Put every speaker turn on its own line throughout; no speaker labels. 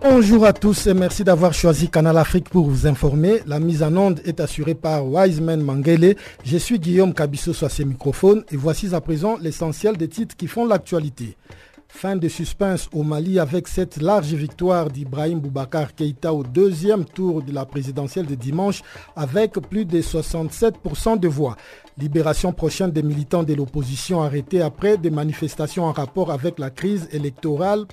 Bonjour à tous et merci d'avoir choisi Canal Afrique pour vous informer. La mise en onde est assurée par Wiseman Mangele. Je suis Guillaume Cabissoso à ces microphones et voici à présent l'essentiel des titres qui font l'actualité. Fin de suspense au Mali avec cette large victoire d'Ibrahim Boubacar Keïta au deuxième tour de la présidentielle de dimanche avec plus de 67% de voix. Libération prochaine des militants de l'opposition arrêtés après des manifestations en rapport avec la crise électorale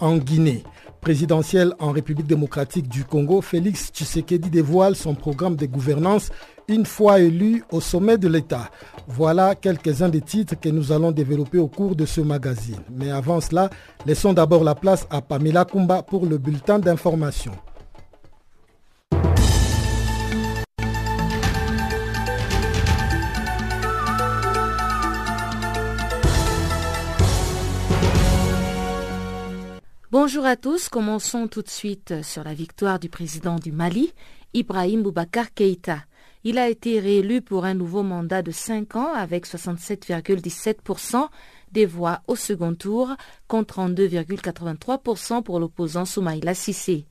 en Guinée. Présidentielle en République démocratique du Congo, Félix Tshisekedi dévoile son programme de gouvernance une fois élu au sommet de l'État. Voilà quelques-uns des titres que nous allons développer au cours de ce magazine. Mais avant cela, laissons d'abord la place à Pamela Kumba pour le bulletin d'information.
Bonjour à tous, commençons tout de suite sur la victoire du président du Mali, Ibrahim Boubacar Keïta. Il a été réélu pour un nouveau mandat de 5 ans avec 67,17% des voix au second tour contre 32,83% pour l'opposant Soumaïla Sissé.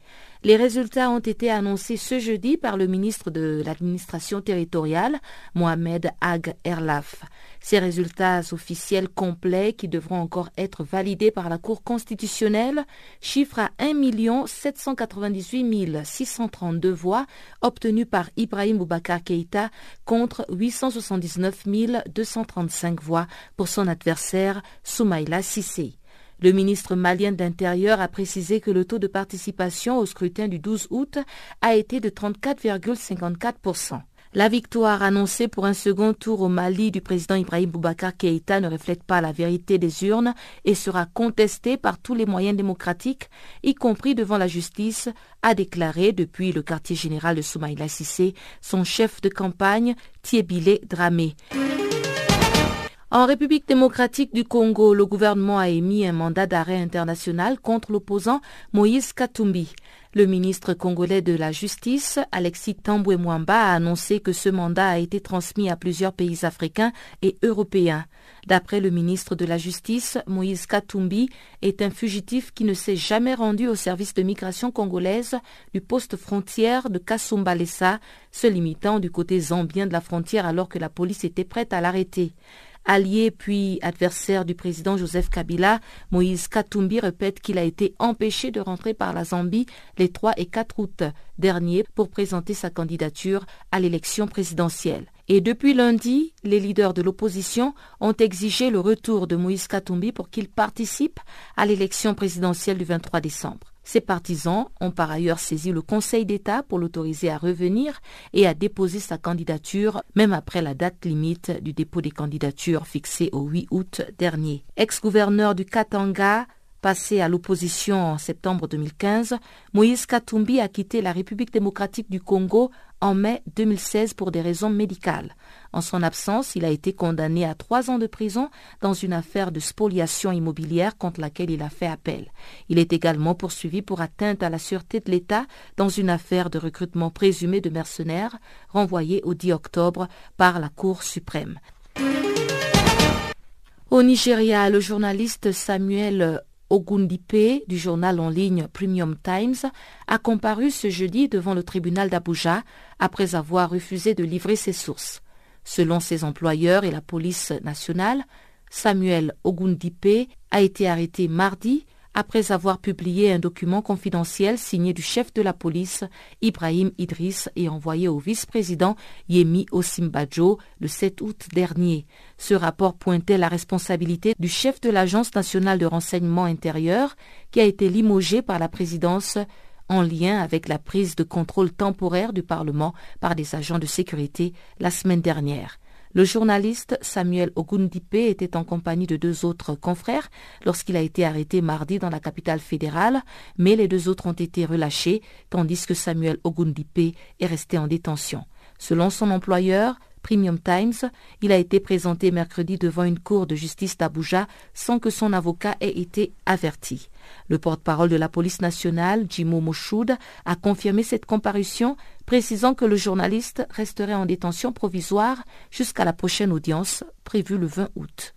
Les résultats ont été annoncés ce jeudi par le ministre de l'administration territoriale, Mohamed Ag Erlaf. Ces résultats officiels complets, qui devront encore être validés par la Cour constitutionnelle, chiffrent à 1 798 632 voix obtenues par Ibrahim Boubacar Keïta contre 879 235 voix pour son adversaire Soumaïla Sissé. Le ministre malien d'Intérieur a précisé que le taux de participation au scrutin du 12 août a été de 34,54%. La victoire annoncée pour un second tour au Mali du président Ibrahim Boubacar Keïta ne reflète pas la vérité des urnes et sera contestée par tous les moyens démocratiques, y compris devant la justice, a déclaré depuis le quartier général de Soumaïla Sissé son chef de campagne, Thiebile Dramé. En République démocratique du Congo, le gouvernement a émis un mandat d'arrêt international contre l'opposant Moïse Katumbi. Le ministre congolais de la Justice, Alexis Tamboué Mwamba, a annoncé que ce mandat a été transmis à plusieurs pays africains et européens. D'après le ministre de la Justice, Moïse Katumbi est un fugitif qui ne s'est jamais rendu au service de migration congolaise du poste frontière de Kasumbalesa, se limitant du côté zambien de la frontière alors que la police était prête à l'arrêter. Allié puis adversaire du président Joseph Kabila, Moïse Katumbi répète qu'il a été empêché de rentrer par la Zambie les 3 et 4 août dernier pour présenter sa candidature à l'élection présidentielle. Et depuis lundi, les leaders de l'opposition ont exigé le retour de Moïse Katumbi pour qu'il participe à l'élection présidentielle du 23 décembre. Ses partisans ont par ailleurs saisi le Conseil d'État pour l'autoriser à revenir et à déposer sa candidature, même après la date limite du dépôt des candidatures fixée au 8 août dernier. Ex-gouverneur du Katanga, Passé à l'opposition en septembre 2015, Moïse Katumbi a quitté la République démocratique du Congo en mai 2016 pour des raisons médicales. En son absence, il a été condamné à trois ans de prison dans une affaire de spoliation immobilière contre laquelle il a fait appel. Il est également poursuivi pour atteinte à la sûreté de l'État dans une affaire de recrutement présumé de mercenaires renvoyée au 10 octobre par la Cour suprême. Au Nigeria, le journaliste Samuel Ogundipe du journal en ligne Premium Times a comparu ce jeudi devant le tribunal d'Abuja après avoir refusé de livrer ses sources. Selon ses employeurs et la police nationale, Samuel Ogundipe a été arrêté mardi après avoir publié un document confidentiel signé du chef de la police, Ibrahim Idriss, et envoyé au vice-président Yemi Osimbajo le 7 août dernier. Ce rapport pointait la responsabilité du chef de l'Agence nationale de renseignement intérieur, qui a été limogé par la présidence en lien avec la prise de contrôle temporaire du Parlement par des agents de sécurité la semaine dernière. Le journaliste Samuel Ogundipe était en compagnie de deux autres confrères lorsqu'il a été arrêté mardi dans la capitale fédérale, mais les deux autres ont été relâchés, tandis que Samuel Ogundipe est resté en détention. Selon son employeur, Premium Times, il a été présenté mercredi devant une cour de justice d'Abuja sans que son avocat ait été averti. Le porte-parole de la police nationale, Jimo Moshoud, a confirmé cette comparution, précisant que le journaliste resterait en détention provisoire jusqu'à la prochaine audience prévue le 20 août.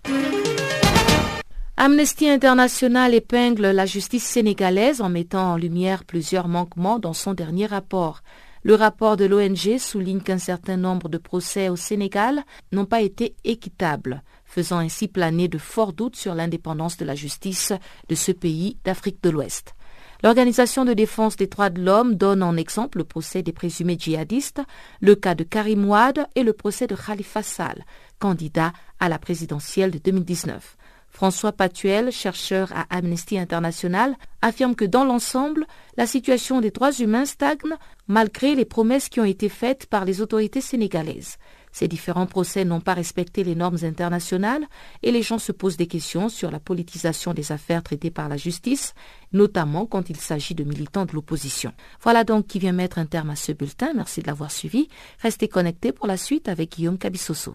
Amnesty International épingle la justice sénégalaise en mettant en lumière plusieurs manquements dans son dernier rapport. Le rapport de l'ONG souligne qu'un certain nombre de procès au Sénégal n'ont pas été équitables, faisant ainsi planer de forts doutes sur l'indépendance de la justice de ce pays d'Afrique de l'Ouest. L'Organisation de défense des droits de l'homme donne en exemple le procès des présumés djihadistes, le cas de Karim Ouad et le procès de Khalifa Sall, candidat à la présidentielle de 2019. François Patuel, chercheur à Amnesty International, affirme que dans l'ensemble, la situation des droits humains stagne malgré les promesses qui ont été faites par les autorités sénégalaises. Ces différents procès n'ont pas respecté les normes internationales et les gens se posent des questions sur la politisation des affaires traitées par la justice, notamment quand il s'agit de militants de l'opposition. Voilà donc qui vient mettre un terme à ce bulletin. Merci de l'avoir suivi. Restez connectés pour la suite avec Guillaume Cabissoso.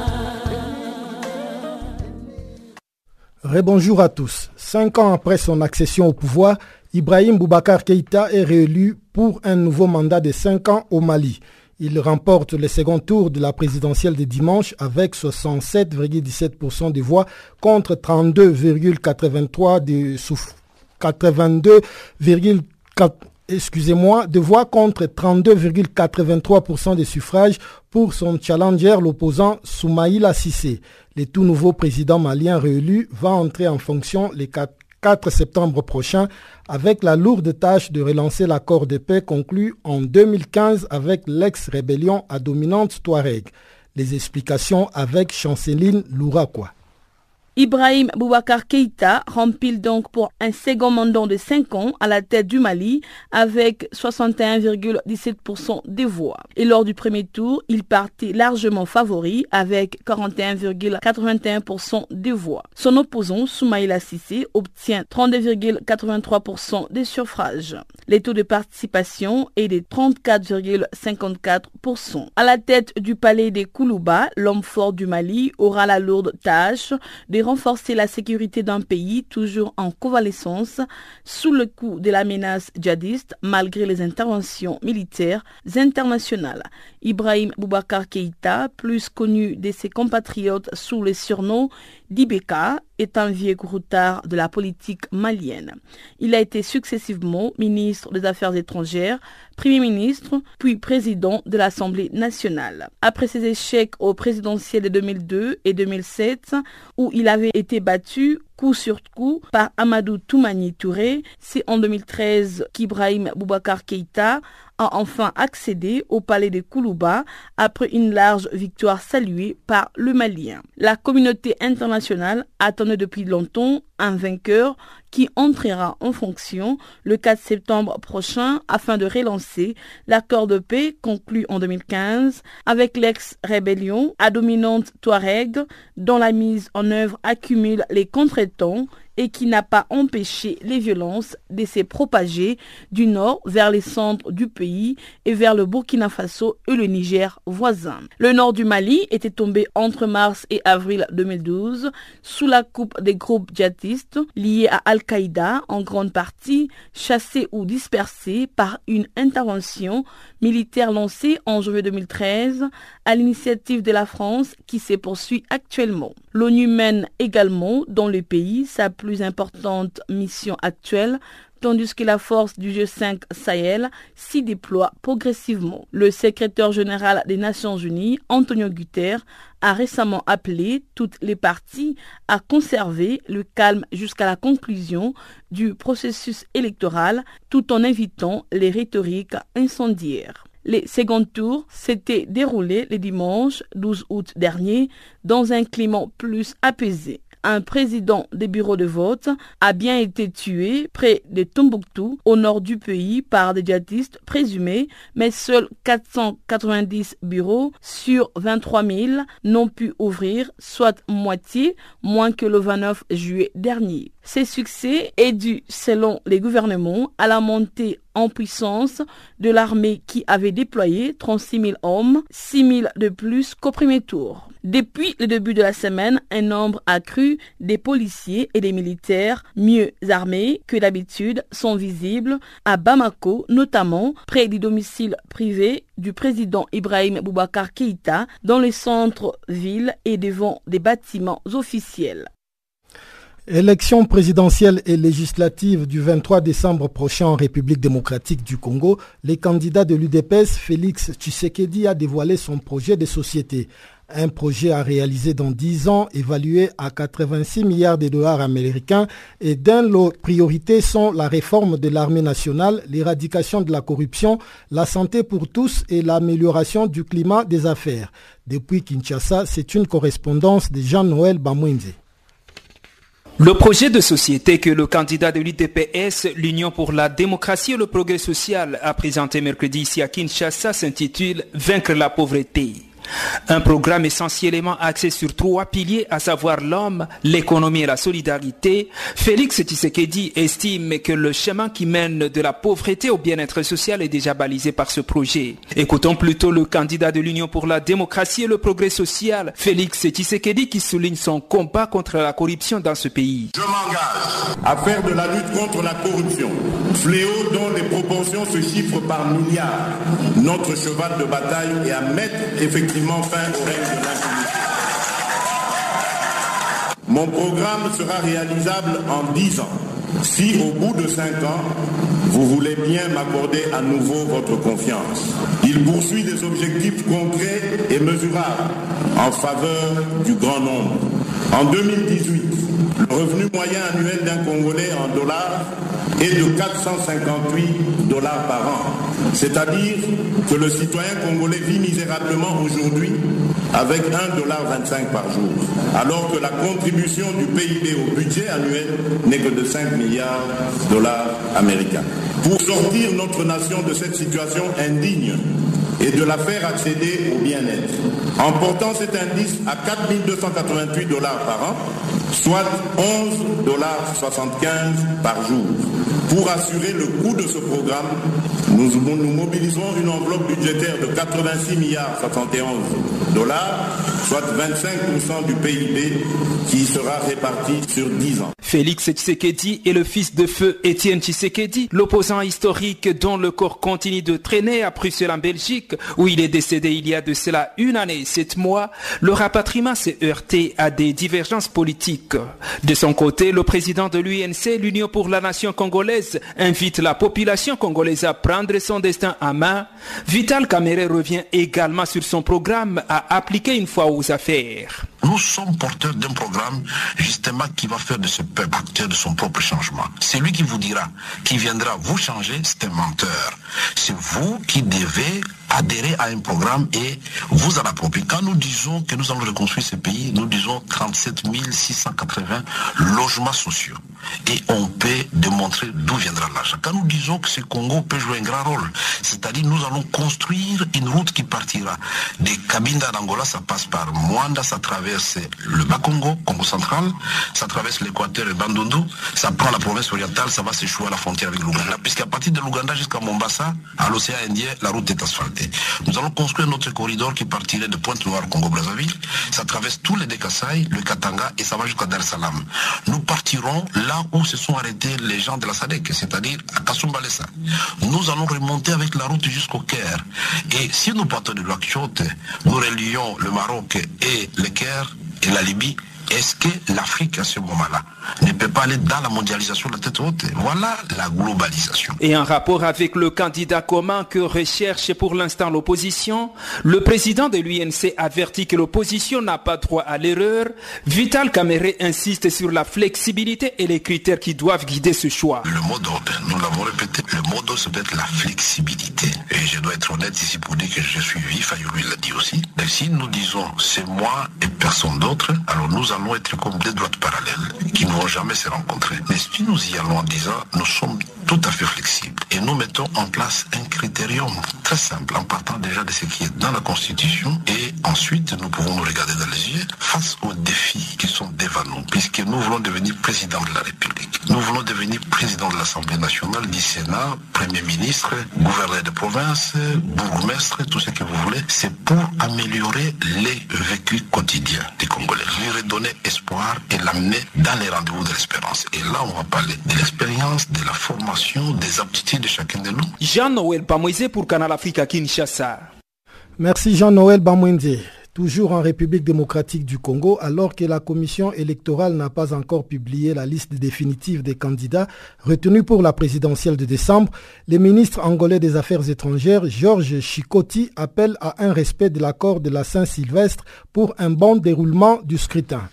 Rebonjour à tous. Cinq ans après son accession au pouvoir, Ibrahim Boubacar Keïta est réélu pour un nouveau mandat de cinq ans au Mali. Il remporte le second tour de la présidentielle de dimanche avec 67,17% des voix contre 32,83% de 82,4 excusez-moi, de voix contre 32,83% des suffrages pour son challenger, l'opposant Soumaïla Sissé. Le tout nouveau président malien réélu va entrer en fonction le 4, 4 septembre prochain avec la lourde tâche de relancer l'accord de paix conclu en 2015 avec l'ex-rébellion à dominante Touareg. Les explications avec Chanceline Louraquois.
Ibrahim Boubacar Keïta rempile donc pour un second mandat de 5 ans à la tête du Mali avec 61,17% des voix. Et lors du premier tour, il partit largement favori avec 41,81% des voix. Son opposant, Soumaïla Sissé, obtient 32,83% des suffrages. Les taux de participation est de 34,54%. À la tête du palais des Koulouba, l'homme fort du Mali aura la lourde tâche de renforcer la sécurité d'un pays toujours en convalescence sous le coup de la menace djihadiste malgré les interventions militaires internationales. Ibrahim Boubacar Keïta, plus connu de ses compatriotes sous le surnom d'Ibeka, est un vieux routard de la politique malienne. Il a été successivement ministre des Affaires étrangères, Premier ministre, puis président de l'Assemblée nationale. Après ses échecs au présidentiel de 2002 et 2007, où il avait été battu coup sur coup par Amadou Toumani Touré, c'est en 2013 qu'Ibrahim Boubacar Keïta a enfin accédé au palais de Koulouba après une large victoire saluée par le Malien. La communauté internationale attendait depuis longtemps un vainqueur qui entrera en fonction le 4 septembre prochain afin de relancer l'accord de paix conclu en 2015 avec l'ex-rébellion à dominante Touareg dont la mise en œuvre accumule les contretemps et qui n'a pas empêché les violences de se propager du nord vers les centres du pays et vers le Burkina Faso et le Niger voisin. Le nord du Mali était tombé entre mars et avril 2012 sous la coupe des groupes djihadistes liés à Al-Qaïda en grande partie chassés ou dispersés par une intervention militaire lancée en juillet 2013 à l'initiative de la France qui se poursuit actuellement. L'ONU mène également dans le pays sa plus importante mission actuelle tandis que la force du G5 Sahel s'y déploie progressivement. Le secrétaire général des Nations Unies, Antonio Guterres, a récemment appelé toutes les parties à conserver le calme jusqu'à la conclusion du processus électoral tout en évitant les rhétoriques incendiaires. Les seconds tours s'étaient déroulés le dimanche 12 août dernier dans un climat plus apaisé un président des bureaux de vote a bien été tué près de Tombouctou, au nord du pays, par des djihadistes présumés, mais seuls 490 bureaux sur 23 000 n'ont pu ouvrir, soit moitié moins que le 29 juillet dernier. Ces succès est dû, selon les gouvernements, à la montée en puissance de l'armée qui avait déployé 36 000 hommes, 6 000 de plus qu'au premier tour. Depuis le début de la semaine, un nombre accru des policiers et des militaires mieux armés que d'habitude sont visibles à Bamako, notamment près du domicile privé du président Ibrahim Boubacar Keïta dans les centres-villes et devant des bâtiments officiels.
Élection présidentielle et législative du 23 décembre prochain en République démocratique du Congo, les candidats de l'UDPS, Félix Tshisekedi, a dévoilé son projet de société. Un projet à réaliser dans 10 ans, évalué à 86 milliards de dollars américains, et dont les priorités sont la réforme de l'armée nationale, l'éradication de la corruption, la santé pour tous et l'amélioration du climat des affaires. Depuis Kinshasa, c'est une correspondance de Jean-Noël Bamouinze.
Le projet de société que le candidat de l'UDPS, l'Union pour la démocratie et le progrès social, a présenté mercredi ici à Kinshasa s'intitule Vaincre la pauvreté. Un programme essentiellement axé sur trois piliers, à savoir l'homme, l'économie et la solidarité. Félix Tshisekedi estime que le chemin qui mène de la pauvreté au bien-être social est déjà balisé par ce projet. Écoutons plutôt le candidat de l'Union pour la démocratie et le progrès social, Félix Tshisekedi, qui souligne son combat contre la corruption dans ce pays.
Je m'engage à faire de la lutte contre la corruption, fléau dont les proportions se chiffrent par milliards, notre cheval de bataille et à mettre effectivement fin au règne de. Mon programme sera réalisable en 10 ans. Si au bout de 5 ans, vous voulez bien m'accorder à nouveau votre confiance. Il poursuit des objectifs concrets et mesurables en faveur du grand nombre. En 2018, le revenu moyen annuel d'un Congolais en dollars est de 458 dollars par an. C'est-à-dire que le citoyen congolais vit misérablement aujourd'hui avec 1,25 dollar par jour, alors que la contribution du PIB au budget annuel n'est que de 5 milliards de dollars américains. Pour sortir notre nation de cette situation indigne et de la faire accéder au bien-être, en portant cet indice à 4 288 dollars par an, soit 11 dollars 75 par jour. Pour assurer le coût de ce programme, nous, nous mobilisons une enveloppe budgétaire de 86 milliards 71 dollars, soit 25% du PIB qui sera réparti sur 10 ans.
Félix Tshisekedi est le fils de feu Étienne Tshisekedi, l'opposant historique dont le corps continue de traîner à Bruxelles en Belgique, où il est décédé il y a de cela une année et sept mois. Le rapatriement s'est heurté à des divergences politiques. De son côté, le président de l'UNC, l'Union pour la nation congolaise, invite la population congolaise à prendre son destin à main. Vital Kamere revient également sur son programme à appliquer une fois aux affaires.
Nous sommes porteurs d'un programme justement qui va faire de ce peuple acteur de son propre changement. C'est lui qui vous dira, qui viendra vous changer, c'est un menteur. C'est vous qui devez adhérer à un programme et vous en approprier. Quand nous disons que nous allons reconstruire ce pays, nous disons 37 680 logements sociaux. Et on peut démontrer d'où viendra l'argent. Quand nous disons que ce Congo peut jouer un grand rôle, c'est-à-dire nous allons construire une route qui partira des Cabinda d'Angola, ça passe par Mwanda, ça traverse le Bas-Congo, Congo central, ça traverse l'Équateur et Bandundu, ça prend la province orientale, ça va s'échouer à la frontière avec l'Ouganda. Puisqu'à partir de l'Ouganda jusqu'à Mombasa, à l'océan Indien, la route est asphaltée. Nous allons construire notre corridor qui partirait de Pointe-Noire, Congo-Brazzaville, ça traverse tous les Dékassai, le Katanga et ça va jusqu'à Dar es Salaam. Nous partirons là où se sont arrêtés les gens de la SADEC, c'est-à-dire à Kasumbalesa. Nous allons remonter avec la route jusqu'au Caire. Et si nous partons de Nouakchott, nous relions le Maroc et le Caire et la Libye, est-ce que l'Afrique à ce moment-là ne peut pas aller dans la mondialisation de la tête haute Voilà la globalisation.
Et en rapport avec le candidat commun que recherche pour l'instant l'opposition, le président de l'UNC avertit que l'opposition n'a pas droit à l'erreur. Vital Caméré insiste sur la flexibilité et les critères qui doivent guider ce choix.
Le mot d'ordre, nous l'avons répété, le mot d'ordre c'est être la flexibilité. Et je dois être honnête ici pour dire que je suis vif, lui l'a dit aussi. Et si nous disons c'est moi et personne d'autre, alors nous allons être comme des droites parallèles qui ne vont jamais se rencontrer. Mais si nous y allons en disant nous sommes tout à fait flexibles et nous mettons en place un critérium très simple en partant déjà de ce qui est dans la Constitution et ensuite nous pouvons nous regarder dans les yeux face aux défis qui sont devant nous puisque nous voulons devenir président de la République. Nous voulons devenir président de l'Assemblée nationale, du Sénat, Premier ministre, gouverneur de province, bourgmestre, tout ce que vous voulez. C'est pour améliorer les vécus quotidiens des Congolais. Lui redonner espoir et l'amener dans les rendez-vous de l'espérance. Et là, on va parler de l'expérience, de la formation, des aptitudes de chacun de nous.
Jean-Noël Bamoisé pour Canal Africa Kinshasa.
Merci Jean-Noël Bamwende. Toujours en République démocratique du Congo, alors que la commission électorale n'a pas encore publié la liste définitive des candidats retenus pour la présidentielle de décembre, le ministre angolais des Affaires étrangères, Georges Chicotti, appelle à un respect de l'accord de la Saint-Sylvestre pour un bon déroulement du scrutin.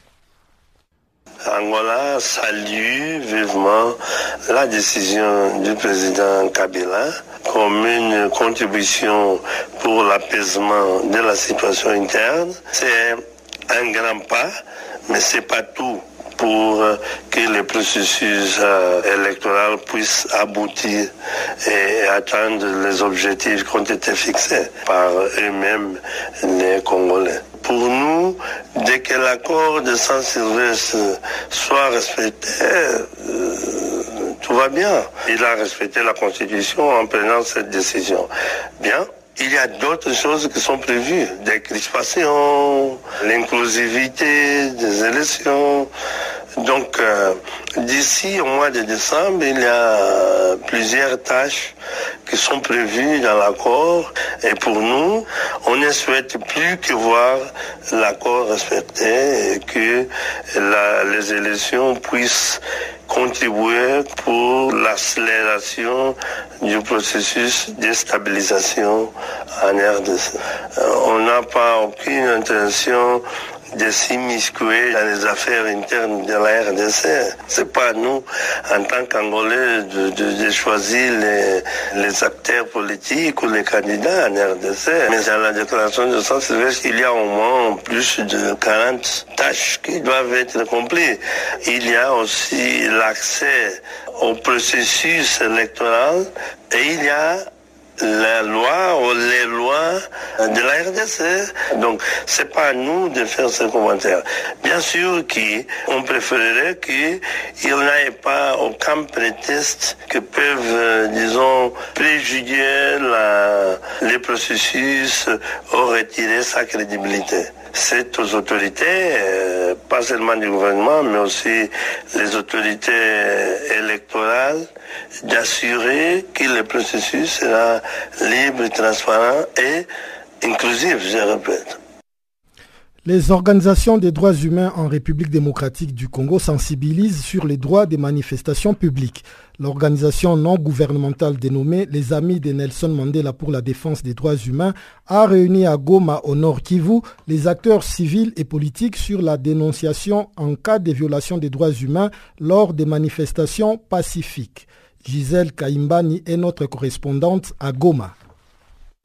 Angola salue vivement la décision du président Kabila comme une contribution pour l'apaisement de la situation interne. C'est un grand pas, mais c'est pas tout pour que le processus électoral puisse aboutir et atteindre les objectifs qui ont été fixés par eux-mêmes les Congolais. Pour nous, dès que l'accord de Saint-Sylvestre soit respecté, tout va bien. Il a respecté la Constitution en prenant cette décision. Bien, il y a d'autres choses qui sont prévues, des crispations, l'inclusivité des élections. Donc, d'ici au mois de décembre, il y a plusieurs tâches qui sont prévues dans l'accord. Et pour nous, on ne souhaite plus que voir l'accord respecté et que les élections puissent contribuer pour l'accélération du processus de stabilisation en RDC. On n'a pas aucune intention de s'immiscuer dans les affaires internes de la RDC. C'est pas à nous, en tant qu'Angolais, de, de, choisir les, les, acteurs politiques ou les candidats en RDC. Mais dans la déclaration de Saint-Sylvestre, il y a au moins plus de 40 tâches qui doivent être accomplies. Il y a aussi l'accès au processus électoral et il y a la loi ou les lois de la RDC. Donc, c'est pas à nous de faire ce commentaire. Bien sûr qu'on préférerait qu'il n'y ait pas aucun prétexte que peuvent, euh, disons, préjudier la, les processus ou retirer sa crédibilité. C'est aux autorités, euh, pas seulement du gouvernement, mais aussi les autorités électorales, d'assurer que le processus sera libre, transparent et inclusif, je répète.
Les organisations des droits humains en République démocratique du Congo sensibilisent sur les droits des manifestations publiques. L'organisation non gouvernementale dénommée Les Amis de Nelson Mandela pour la défense des droits humains a réuni à Goma, au Nord Kivu, les acteurs civils et politiques sur la dénonciation en cas de violation des droits humains lors des manifestations pacifiques. Gisèle Kaimbani est notre correspondante à Goma.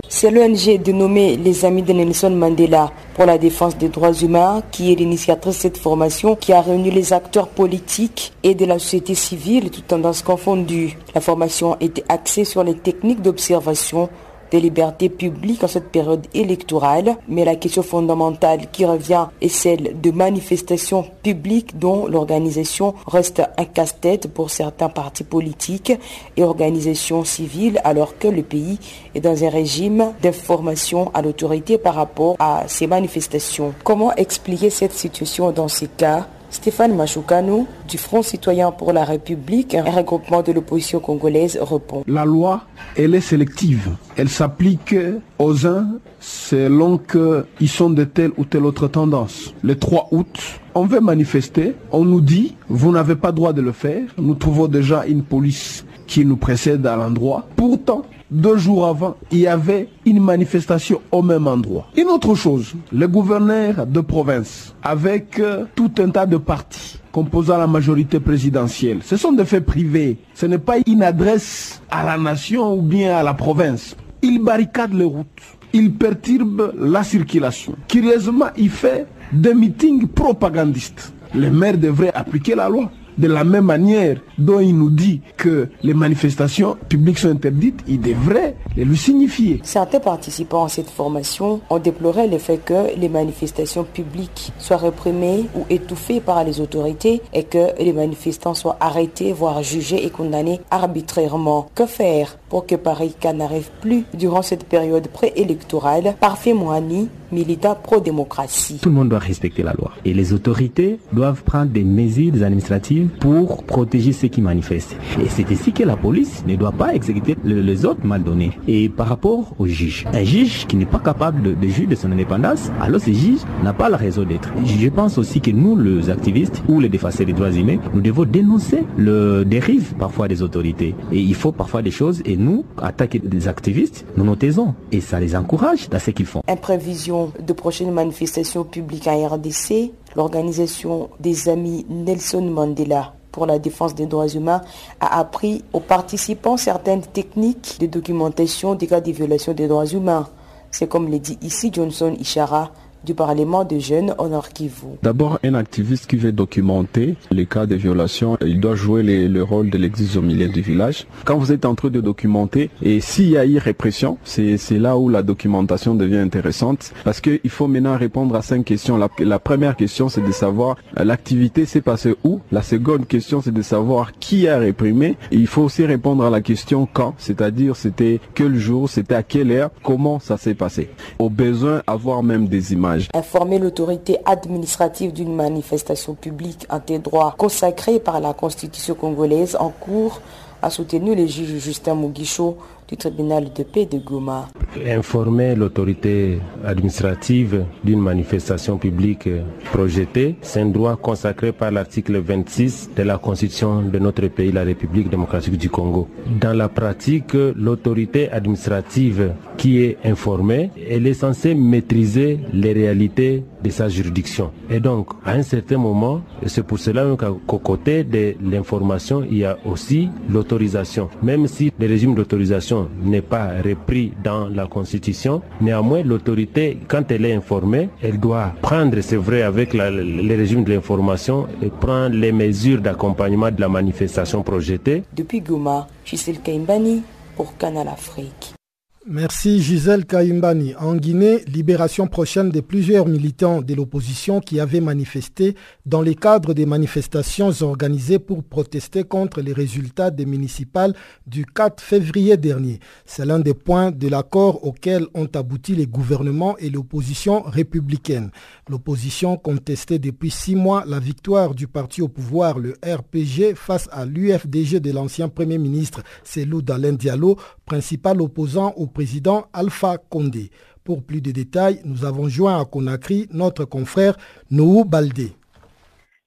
C'est l'ONG dénommée Les Amis de Nelson Mandela pour la défense des droits humains qui est l'initiatrice de cette formation qui a réuni les acteurs politiques et de la société civile, toutes tendances confondues. La formation était axée sur les techniques d'observation des libertés publiques en cette période électorale, mais la question fondamentale qui revient est celle de manifestations publiques dont l'organisation reste un casse-tête pour certains partis politiques et organisations civiles alors que le pays est dans un régime d'information à l'autorité par rapport à ces manifestations. Comment expliquer cette situation dans ces cas? Stéphane Machoukano, du Front citoyen pour la République, un regroupement de l'opposition congolaise, répond.
La loi, elle est sélective. Elle s'applique aux uns selon qu'ils sont de telle ou telle autre tendance. Le 3 août, on veut manifester, on nous dit, vous n'avez pas droit de le faire. Nous trouvons déjà une police qui nous précède à l'endroit. Pourtant, deux jours avant, il y avait une manifestation au même endroit. Une autre chose, le gouverneur de province, avec euh, tout un tas de partis composant la majorité présidentielle, ce sont des faits privés. Ce n'est pas une adresse à la nation ou bien à la province. Il barricade les routes. Il perturbe la circulation. Curieusement, il fait des meetings propagandistes. Les maires devraient appliquer la loi. De la même manière dont il nous dit que les manifestations publiques sont interdites, il devrait les lui signifier.
Certains participants à cette formation ont déploré le fait que les manifestations publiques soient réprimées ou étouffées par les autorités et que les manifestants soient arrêtés, voire jugés et condamnés arbitrairement. Que faire pour que Paris n'arrive plus durant cette période préélectorale Parfait Moani, militant pro-démocratie?
Tout le monde doit respecter la loi et les autorités doivent prendre des mesures administratives pour protéger ceux qui manifestent. Et c'est ici que la police ne doit pas exécuter les autres mal donnés. Et par rapport au juge, un juge qui n'est pas capable de, juger de son indépendance, alors ce juge n'a pas la raison d'être. Je pense aussi que nous, les activistes ou les défenseurs des droits humains, nous devons dénoncer le dérive parfois des autorités. Et il faut parfois des choses et nous, attaquer des activistes, nous nous taisons. Et ça les encourage dans ce qu'ils font.
En prévision de prochaines manifestations publiques RDC, l'organisation des amis Nelson Mandela pour la défense des droits humains a appris aux participants certaines techniques de documentation des cas de violation des droits humains. C'est comme le dit ici Johnson Ishara, du Parlement des jeunes en Kivu.
D'abord, un activiste qui veut documenter les cas de violation, il doit jouer le rôle de l'existe au milieu du village. Quand vous êtes en train de documenter, et s'il y a eu répression, c'est là où la documentation devient intéressante, parce qu'il faut maintenant répondre à cinq questions. La, la première question, c'est de savoir l'activité s'est passée où? La seconde question, c'est de savoir qui a réprimé. Et il faut aussi répondre à la question quand, c'est-à-dire c'était quel jour, c'était à quelle heure, comment ça s'est passé? Au besoin, avoir même des images
Informer l'autorité administrative d'une manifestation publique en tes droits consacrés par la Constitution congolaise en cours a soutenu le juge Justin Mugisho tribunal de paix de Goma.
Informer l'autorité administrative d'une manifestation publique projetée, c'est un droit consacré par l'article 26 de la Constitution de notre pays, la République démocratique du Congo. Dans la pratique, l'autorité administrative qui est informée, elle est censée maîtriser les réalités de sa juridiction. Et donc, à un certain moment, c'est pour cela qu'au côté de l'information, il y a aussi l'autorisation. Même si le régime d'autorisation n'est pas repris dans la Constitution, néanmoins, l'autorité, quand elle est informée, elle doit prendre, c'est vrai, avec la, le régime de l'information, et prendre les mesures d'accompagnement de la manifestation projetée.
Depuis Goma, Gisèle Kaimbani pour Canal Afrique.
Merci Gisèle Kaimbani. En Guinée, libération prochaine de plusieurs militants de l'opposition qui avaient manifesté dans le cadre des manifestations organisées pour protester contre les résultats des municipales du 4 février dernier. C'est l'un des points de l'accord auquel ont abouti les gouvernements et l'opposition républicaine. L'opposition contestait depuis six mois la victoire du parti au pouvoir, le RPG, face à l'UFDG de l'ancien Premier ministre Selou Dalen Diallo, principal opposant au président Alpha Condé. Pour plus de détails, nous avons joint à Conakry notre confrère Noou Baldé.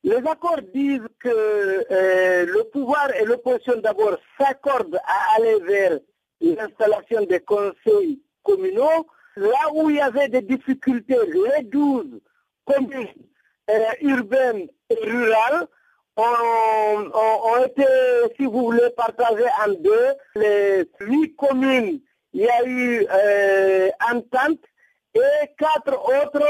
Les accords disent que euh, le pouvoir et l'opposition d'abord s'accordent à aller vers l'installation des conseils communaux. Là où il y avait des difficultés, les 12 communes euh, urbaines et rurales ont, ont, ont, été, si vous voulez, partagées en deux. Les huit communes il y a eu euh, entente et quatre autres,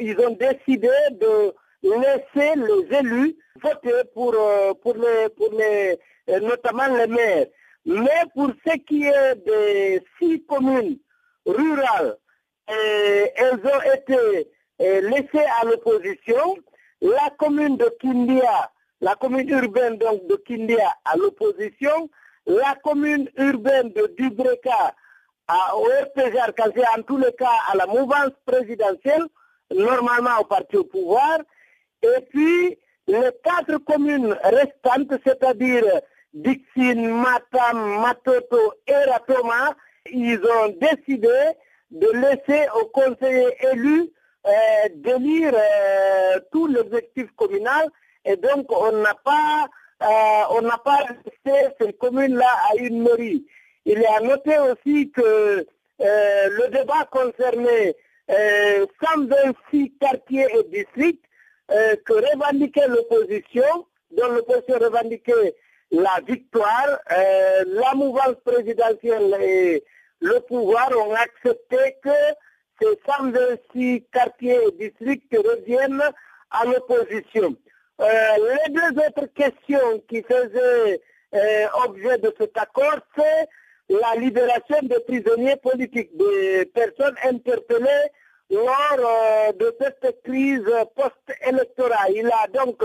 ils ont décidé de laisser les élus voter pour, euh, pour, les, pour les, euh, notamment les maires. Mais pour ce qui est des six communes rurales, elles ont été laissées à l'opposition. La commune de Kindia, la commune urbaine donc de Kindia à l'opposition, la commune urbaine de Dubreka au RPGR, en tous les cas à la mouvance présidentielle, normalement au parti au pouvoir, et puis les quatre communes restantes, c'est-à-dire Dixine, Matam, Matoto et Ratoma, ils ont décidé de laisser aux conseillers élus euh, d'élire euh, tout l'objectif communal et donc on n'a pas euh, on n'a pas resté ces communes-là à une mairie. Il est à noter aussi que euh, le débat concernait 126 quartiers et districts que revendiquait l'opposition, dont l'opposition revendiquait la victoire, la mouvance présidentielle et le pouvoir ont accepté que ces 126 quartiers et districts reviennent à l'opposition. Euh, les deux autres questions qui faisaient objet de cet accord, c'est la libération des prisonniers politiques, des personnes interpellées lors euh, de cette crise post-électorale. Il a donc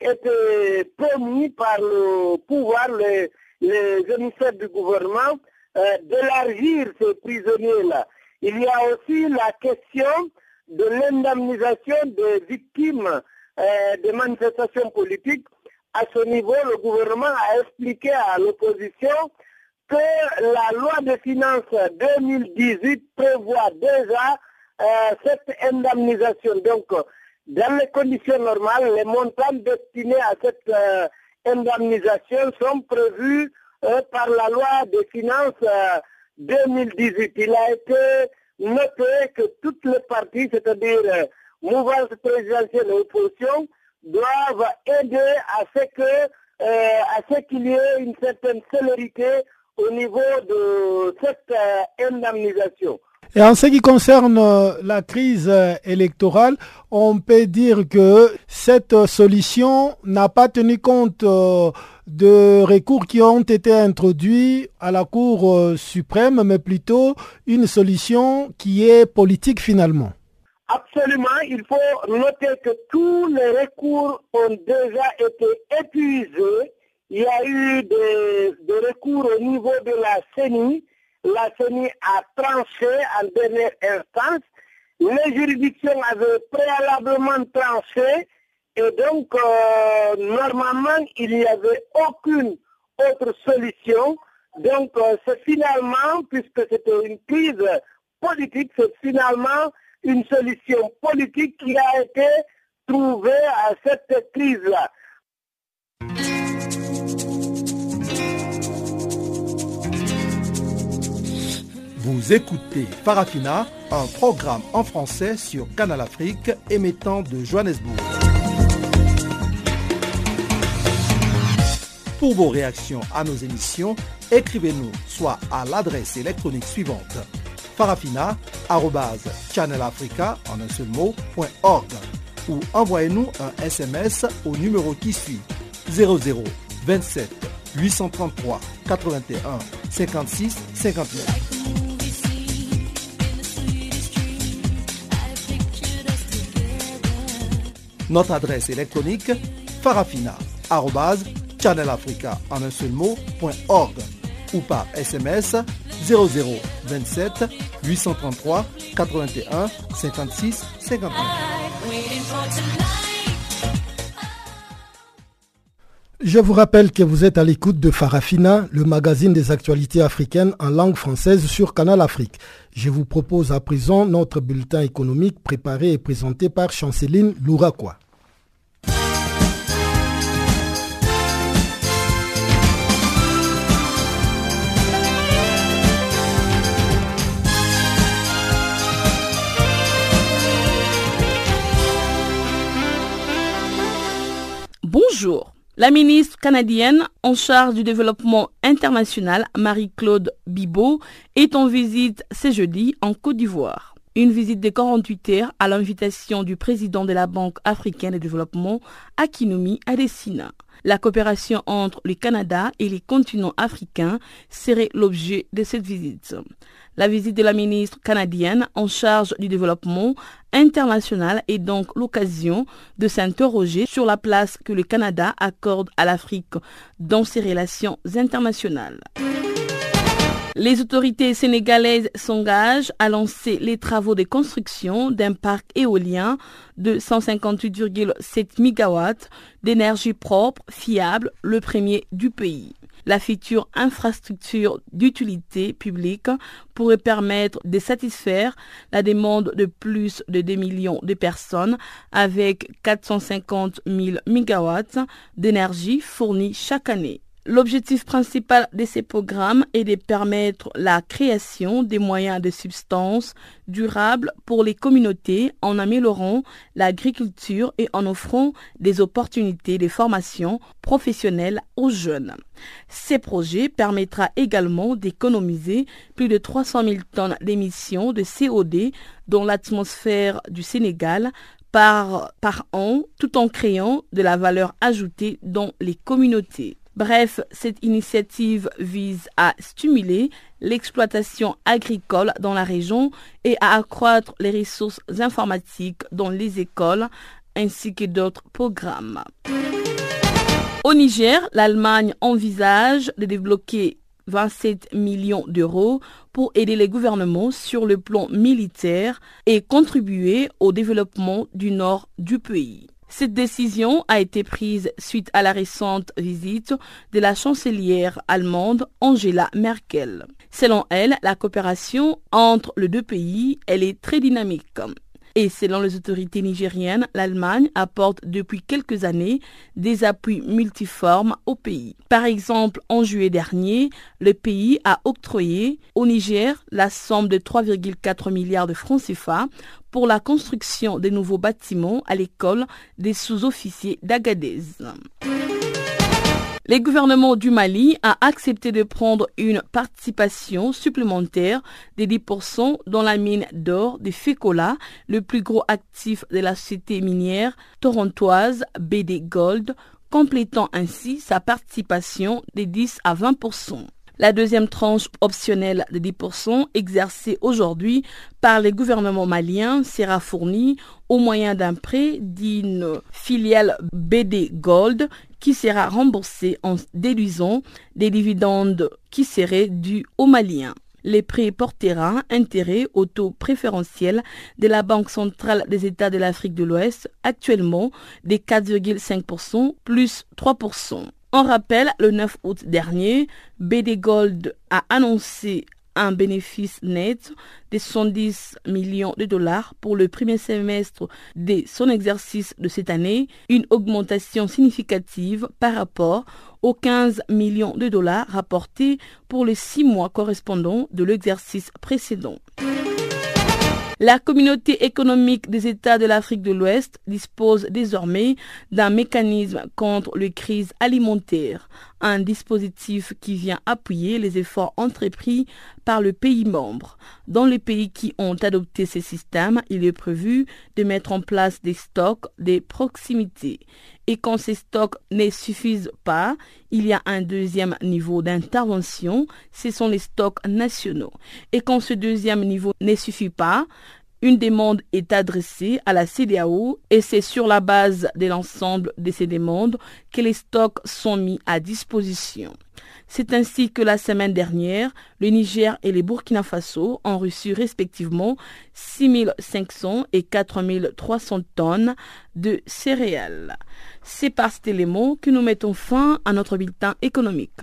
été promis par le pouvoir, les, émissaires du gouvernement, euh, d'élargir ces prisonniers-là. Il y a aussi la question de l'indemnisation des victimes euh, des manifestations politiques. À ce niveau, le gouvernement a expliqué à l'opposition que la loi de finances 2018 prévoit déjà euh, cette indemnisation. Donc, dans les conditions normales, les montants destinés à cette euh, indemnisation sont prévus par la loi des finances 2018. Il a été noté que toutes les parties, c'est-à-dire mouvance présidentielle et opposition, doivent aider à ce que à ce qu'il y ait une certaine célérité au niveau de cette indemnisation.
Et en ce qui concerne euh, la crise euh, électorale, on peut dire que cette solution n'a pas tenu compte euh, de recours qui ont été introduits à la Cour suprême, mais plutôt une solution qui est politique finalement.
Absolument, il faut noter que tous les recours ont déjà été épuisés. Il y a eu des, des recours au niveau de la CENI la CENI a tranché en dernière instance. Les juridictions avaient préalablement tranché et donc euh, normalement il n'y avait aucune autre solution. Donc euh, c'est finalement, puisque c'était une crise politique, c'est finalement une solution politique qui a été trouvée à cette crise-là.
Vous écoutez Farafina, un programme en français sur Canal Afrique émettant de Johannesburg. Pour vos réactions à nos émissions, écrivez-nous soit à l'adresse électronique suivante farafina.channelafrica en un seul ou envoyez-nous un SMS au numéro qui suit 00 27 833 81 56 59. Notre adresse électronique farafina.channelafrica en un seul mot, ou par SMS 0027 833 81 56 59.
Je vous rappelle que vous êtes à l'écoute de Farafina, le magazine des actualités africaines en langue française sur Canal Afrique. Je vous propose à présent notre bulletin économique préparé et présenté par Chanceline Louraquois.
La ministre canadienne en charge du développement international, Marie-Claude Bibot, est en visite ce jeudi en Côte d'Ivoire. Une visite de 48 heures à l'invitation du président de la Banque africaine de développement, Akinumi Adesina. La coopération entre le Canada et les continents africains serait l'objet de cette visite. La visite de la ministre canadienne en charge du développement international est donc l'occasion de s'interroger sur la place que le Canada accorde à l'Afrique dans ses relations internationales. Les autorités sénégalaises s'engagent à lancer les travaux de construction d'un parc éolien de 158,7 MW d'énergie propre, fiable, le premier du pays. La future infrastructure d'utilité publique pourrait permettre de satisfaire la demande de plus de 2 millions de personnes avec 450 000 MW d'énergie fournie chaque année. L'objectif principal de ces programmes est de permettre la création des moyens de substance durables pour les communautés en améliorant l'agriculture et en offrant des opportunités de formation professionnelle aux jeunes. Ces projets permettra également d'économiser plus de 300 000 tonnes d'émissions de CO2 dans l'atmosphère du Sénégal par, par an tout en créant de la valeur ajoutée dans les communautés. Bref, cette initiative vise à stimuler l'exploitation agricole dans la région et à accroître les ressources informatiques dans les écoles ainsi que d'autres programmes. Au Niger, l'Allemagne envisage de débloquer 27 millions d'euros pour aider les gouvernements sur le plan militaire et contribuer au développement du nord du pays. Cette décision a été prise suite à la récente visite de la chancelière allemande Angela Merkel. Selon elle, la coopération entre les deux pays, elle est très dynamique. Et selon les autorités nigériennes, l'Allemagne apporte depuis quelques années des appuis multiformes au pays. Par exemple, en juillet dernier, le pays a octroyé au Niger la somme de 3,4 milliards de francs CFA pour la construction de nouveaux bâtiments à l'école des sous-officiers d'Agadez. Le gouvernement du Mali a accepté de prendre une participation supplémentaire de 10% dans la mine d'or de Fekola, le plus gros actif de la société minière torontoise BD Gold, complétant ainsi sa participation de 10 à 20%. La deuxième tranche optionnelle de 10% exercée aujourd'hui par les gouvernements maliens sera fournie au moyen d'un prêt d'une filiale BD Gold qui sera remboursé en déduisant des dividendes qui seraient dus aux Maliens. Les prêts portera intérêt au taux préférentiel de la Banque centrale des États de l'Afrique de l'Ouest, actuellement des 4,5% plus 3%. En rappel, le 9 août dernier, BD Gold a annoncé un bénéfice net de 110 millions de dollars pour le premier semestre de son exercice de cette année, une augmentation significative par rapport aux 15 millions de dollars rapportés pour les six mois correspondants de l'exercice précédent. La communauté économique des États de l'Afrique de l'Ouest dispose désormais d'un mécanisme contre les crises alimentaires, un dispositif qui vient appuyer les efforts entrepris par le pays membre. Dans les pays qui ont adopté ces systèmes, il est prévu de mettre en place des stocks de proximité. Et quand ces stocks ne suffisent pas, il y a un deuxième niveau d'intervention, ce sont les stocks nationaux. Et quand ce deuxième niveau ne suffit pas, une demande est adressée à la CDAO et c'est sur la base de l'ensemble de ces demandes que les stocks sont mis à disposition. C'est ainsi que la semaine dernière, le Niger et les Burkina Faso ont reçu respectivement 6500 et 4300 tonnes de céréales. C'est par cet élément que nous mettons fin à notre bulletin économique.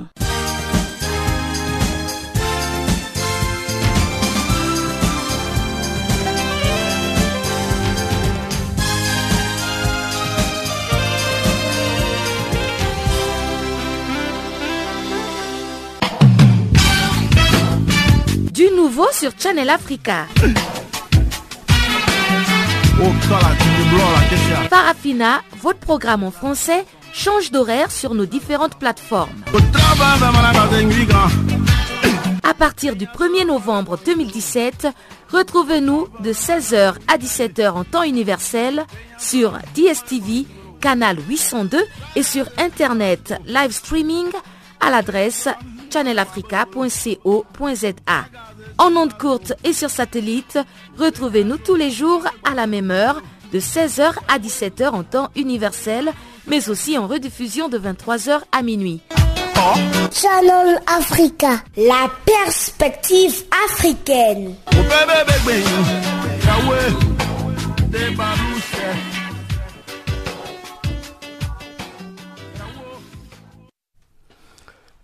Nouveau sur Channel Africa. Farafina, votre programme en français change d'horaire sur nos différentes plateformes. À partir du 1er novembre 2017, retrouvez-nous de 16h à 17h en temps universel sur DSTV, canal 802 et sur Internet live streaming à l'adresse channelafrica.co.za. En ondes courtes et sur satellite, retrouvez-nous tous les jours à la même heure de 16h à 17h en temps universel, mais aussi en rediffusion de 23h à minuit.
Channel Africa, la perspective africaine.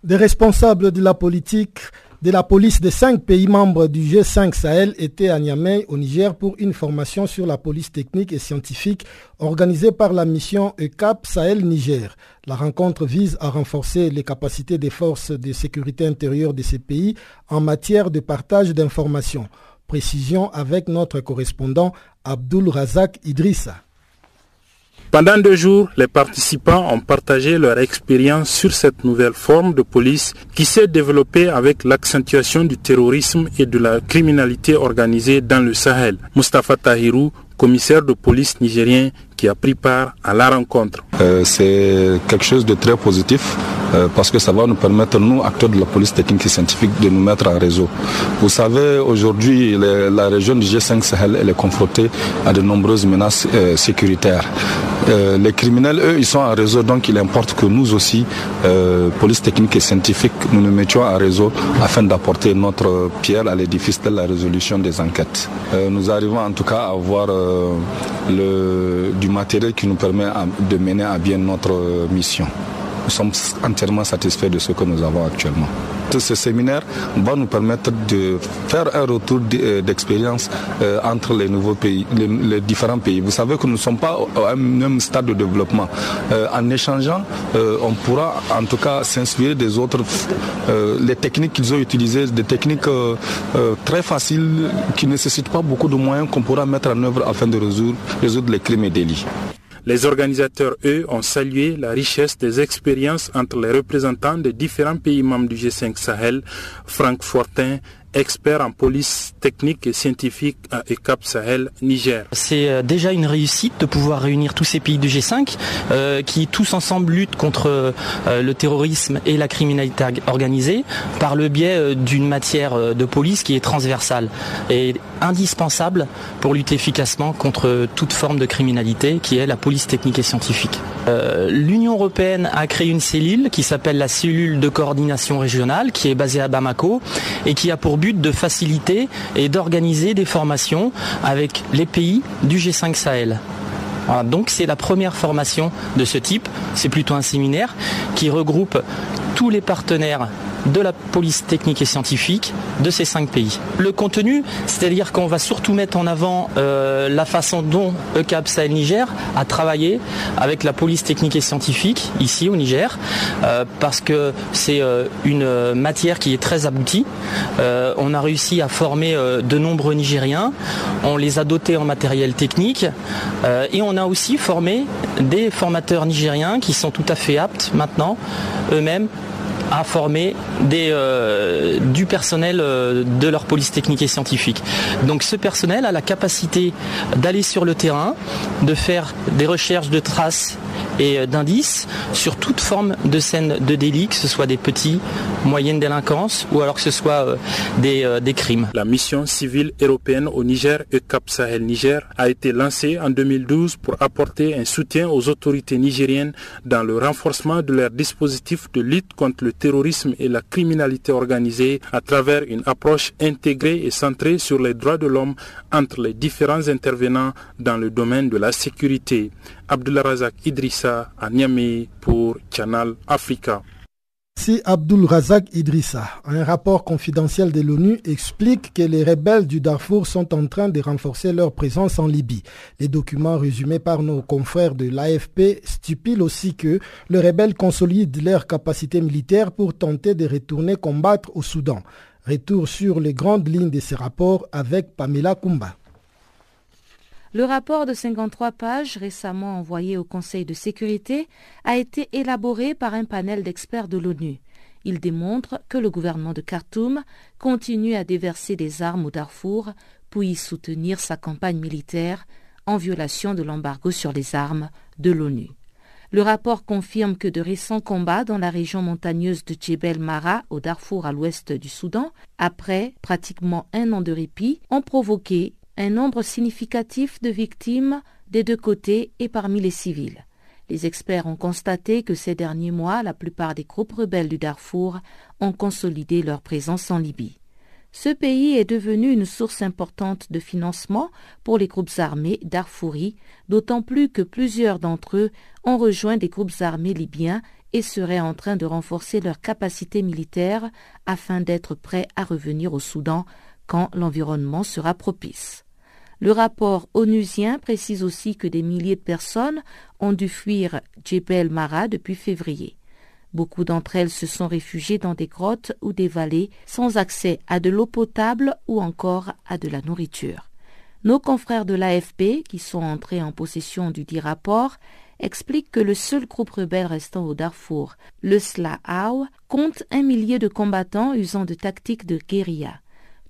Des responsables de la politique de la police des cinq pays membres du G5 Sahel étaient à Niamey, au Niger, pour une formation sur la police technique et scientifique organisée par la mission ECAP Sahel-Niger. La rencontre vise à renforcer les capacités des forces de sécurité intérieure de ces pays en matière de partage d'informations. Précision avec notre correspondant Abdul Razak Idrissa.
Pendant deux jours, les participants ont partagé leur expérience sur cette nouvelle forme de police qui s'est développée avec l'accentuation du terrorisme et de la criminalité organisée dans le Sahel. Mustafa Tahirou, commissaire de police nigérien qui a pris part à la rencontre.
Euh, c'est quelque chose de très positif euh, parce que ça va nous permettre, nous, acteurs de la police technique et scientifique, de nous mettre en réseau. Vous savez, aujourd'hui, la région du G5 Sahel elle est confrontée à de nombreuses menaces euh, sécuritaires. les criminels, eux, ils sont en réseau, donc il importe que nous aussi, police technique et scientifique, nous nous mettions en réseau afin d'apporter notre pierre à l'édifice de la résolution des enquêtes. nous arrivons en tout cas à avoir le, du matériel qui nous permet de mener à bien notre mission. Nous sommes entièrement satisfaits de ce que nous avons actuellement. Ce séminaire va nous permettre de faire un retour euh, d'expérience euh, entre les nouveaux pays, les, différents pays. Vous savez que nous ne sommes pas au même stade de développement. Euh, en échangeant, on pourra en tout cas s'inspirer des autres, les techniques qu'ils ont utilisées, des techniques très faciles qui ne nécessitent pas beaucoup de moyens qu'on pourra mettre en œuvre afin de résoudre les crimes et délits.
Les organisateurs, eux, ont salué la richesse des expériences entre les représentants des différents pays membres du G5 Sahel, Franck Fortin, expert en police technique et scientifique à ECAP Sahel, Niger.
C'est euh, déjà une réussite de pouvoir réunir tous ces pays du G5 euh, qui tous ensemble luttent contre euh, le terrorisme et la criminalité organisée par le biais d'une matière de police qui est transversale et indispensable pour lutter efficacement contre toute forme de criminalité qui est la police technique et scientifique. L'Union européenne a créé une cellule qui s'appelle la cellule de coordination régionale qui est basée à Bamako et qui a pour but de faciliter et d'organiser des formations avec les pays du G5 Sahel. donc c'est la première formation de ce type, c'est plutôt un séminaire qui regroupe tous les partenaires de la police technique et scientifique de ces cinq pays. Le contenu, c'est-à-dire qu'on va surtout mettre en avant euh, la façon dont ECAP Sahel Niger a travaillé avec la police technique et scientifique ici au Niger, euh, parce que c'est euh, une matière qui est très aboutie. on a réussi à former de nombreux Nigériens, on les a dotés en matériel technique et on a aussi formé des formateurs nigériens qui sont tout à fait aptes maintenant eux-mêmes à former euh, du personnel euh, de leur police technique et scientifique. Donc ce personnel a la capacité d'aller sur le terrain, de faire des recherches de traces et euh, d'indices sur toute forme de scène de délit, que ce soit des petits, moyennes délinquances ou alors que ce soit des, crimes.
La mission civile européenne au Niger et Cap Sahel Niger a été lancée en 2012 pour apporter un soutien aux autorités nigériennes dans le renforcement de leurs dispositifs de lutte contre le terrorisme et la criminalité organisée à travers une approche intégrée et centrée sur les droits de l'homme entre les différents intervenants dans le domaine de la sécurité. Abdullah Razak Idrissa à Niamey pour Channel Africa.
Si Abdul Razak Idrissa, un rapport confidentiel de l'ONU explique que les rebelles du Darfour sont en train de renforcer leur présence en Libye. Les documents résumés par nos confrères de l'AFP stipulent aussi que les rebelles consolident leurs capacités militaires pour tenter de retourner combattre au Soudan. Retour sur les grandes lignes de ces rapports avec Pamela Kumba.
Le rapport de 53 pages récemment envoyé au Conseil de sécurité a été élaboré par un panel d'experts de l'ONU. Il démontre que le gouvernement de Khartoum continue à déverser des armes au Darfour pour y soutenir sa campagne militaire en violation de l'embargo sur les armes de l'ONU. Le rapport confirme que de récents combats dans la région montagneuse de Djebel Mara, au Darfour à l'ouest du Soudan, après pratiquement un an de répit, ont provoqué un nombre significatif de victimes des deux côtés et parmi les civils. Les experts ont constaté que ces derniers mois, la plupart des groupes rebelles du Darfour ont consolidé leur présence en Libye. Ce pays est devenu une source importante de financement pour les groupes armés darfouris, d'autant plus que plusieurs d'entre eux ont rejoint des groupes armés libyens et seraient en train de renforcer leurs capacités militaires afin d'être prêts à revenir au Soudan quand l'environnement sera propice. Le rapport onusien précise aussi que des milliers de personnes ont dû fuir Djebel Mara depuis février. Beaucoup d'entre elles se sont réfugiées dans des grottes ou des vallées sans accès à de l'eau potable ou encore à de la nourriture. Nos confrères de l'AFP, qui sont entrés en possession du dit rapport, expliquent que le seul groupe rebelle restant au Darfour, le Sla'aw, compte un millier de combattants usant de tactiques de guérilla.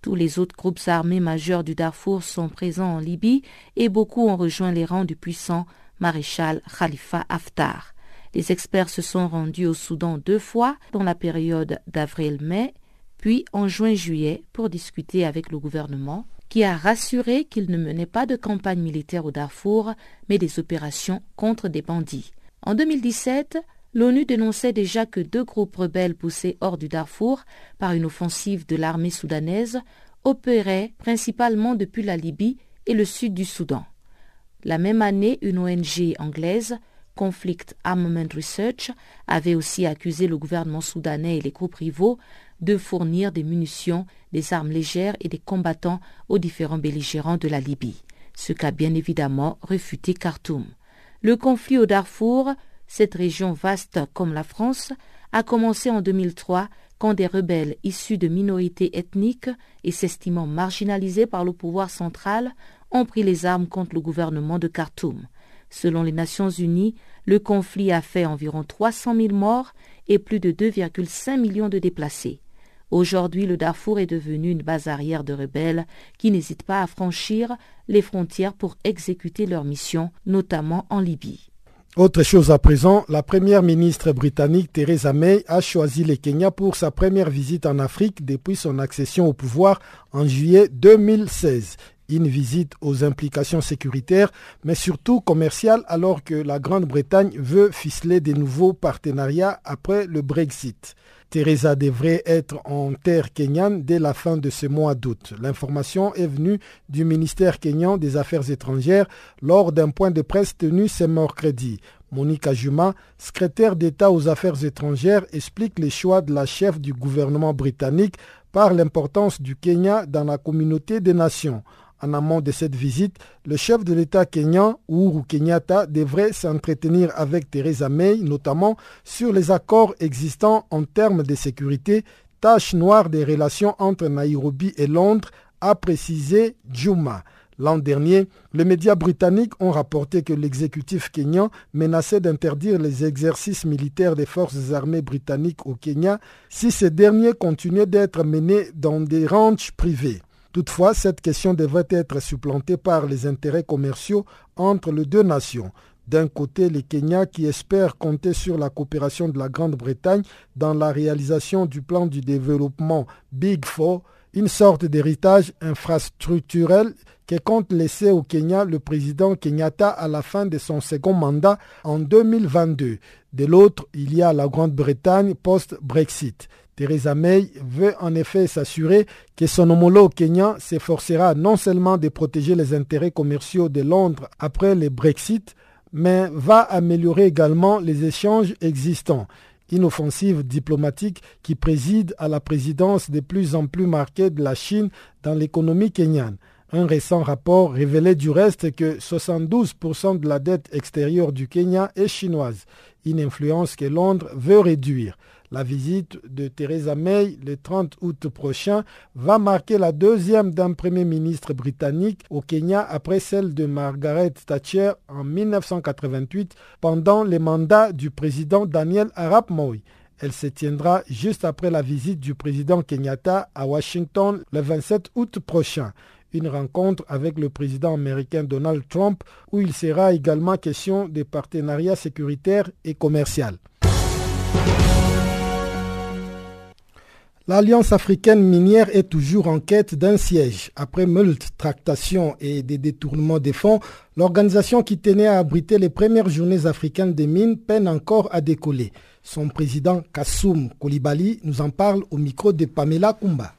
Tous les autres groupes armés majeurs du Darfour sont présents en Libye et beaucoup ont rejoint les rangs du puissant maréchal Khalifa Haftar. Les experts se sont rendus au Soudan deux fois dans la période d'avril-mai, puis en juin-juillet pour discuter avec le gouvernement qui a rassuré qu'il ne menait pas de campagne militaire au Darfour, mais des opérations contre des bandits. En 2017, l'ONU dénonçait déjà que deux groupes rebelles poussés hors du Darfour par une offensive de l'armée soudanaise opéraient principalement depuis la Libye et le sud du Soudan. La même année, une ONG anglaise Conflict Armament Research avait aussi accusé le gouvernement soudanais et les groupes rivaux de fournir des munitions, des armes légères et des combattants aux différents belligérants de la Libye, ce qu'a bien évidemment refuté Khartoum. Le conflit au Darfour, cette région vaste comme la France, a commencé en 2003 quand des rebelles issus de minorités ethniques et s'estimant marginalisés par le pouvoir central ont pris les armes contre le gouvernement de Khartoum. Selon les Nations Unies, le conflit a fait environ 300 000 morts et plus de 2,5 millions de déplacés. Aujourd'hui, le Darfour est devenu une base arrière de rebelles qui n'hésitent pas à franchir les frontières pour exécuter leur mission, notamment en Libye.
Autre chose à présent, la première ministre britannique Theresa May a choisi le Kenya pour sa première visite en Afrique depuis son accession au pouvoir en juillet 2016 une visite aux implications sécuritaires, mais surtout commerciales, alors que la Grande-Bretagne veut ficeler des nouveaux partenariats après le Brexit. Teresa devrait être en terre kenyane dès la fin de ce mois d'août. L'information est venue du ministère kenyan des Affaires étrangères lors d'un point de presse tenu ce mercredi. Monica Juma, secrétaire d'État aux Affaires étrangères, explique les choix de la chef du gouvernement britannique par l'importance du Kenya dans la communauté des nations. En amont de cette visite, le chef de l'État kenyan, Uhuru Kenyatta, devrait s'entretenir avec Theresa May, notamment sur les accords existants en termes de sécurité, tâche noire des relations entre Nairobi et Londres, a précisé Juma. L'an dernier, les médias britanniques ont rapporté que l'exécutif kenyan menaçait d'interdire les exercices militaires des forces armées britanniques au Kenya si ces derniers continuaient d'être menés dans des ranchs privés. Toutefois, cette question devrait être supplantée par les intérêts commerciaux entre les deux nations. D'un côté, les Kenyans qui espèrent compter sur la coopération de la Grande-Bretagne dans la réalisation du plan du développement Big Four, une sorte d'héritage infrastructurel que compte laisser au Kenya le président Kenyatta à la fin de son second mandat en 2022. De l'autre, il y a la Grande-Bretagne post-Brexit. Theresa May veut en effet s'assurer que son homologue kenyan s'efforcera non seulement de protéger les intérêts commerciaux de Londres après le Brexit, mais va améliorer également les échanges existants. Une offensive diplomatique qui préside à la présidence de plus en plus marquée de la Chine dans l'économie kenyane. Un récent rapport révélait du reste que 72% de la dette extérieure du Kenya est chinoise, une influence que Londres veut réduire. La visite de Theresa May le 30 août prochain va marquer la deuxième d'un Premier ministre britannique au Kenya après celle de Margaret Thatcher en 1988 pendant les mandats du président Daniel Arap Moi. Elle se tiendra juste après la visite du président Kenyatta à Washington le 27 août prochain. Une rencontre avec le président américain Donald Trump où il sera également question des partenariats sécuritaires et commerciaux. L'Alliance africaine minière est toujours en quête d'un siège. Après moult tractations et des détournements des fonds, l'organisation qui tenait à abriter les premières journées africaines des mines peine encore à décoller. Son président Kassoum Koulibaly nous en parle au micro de Pamela Kumba.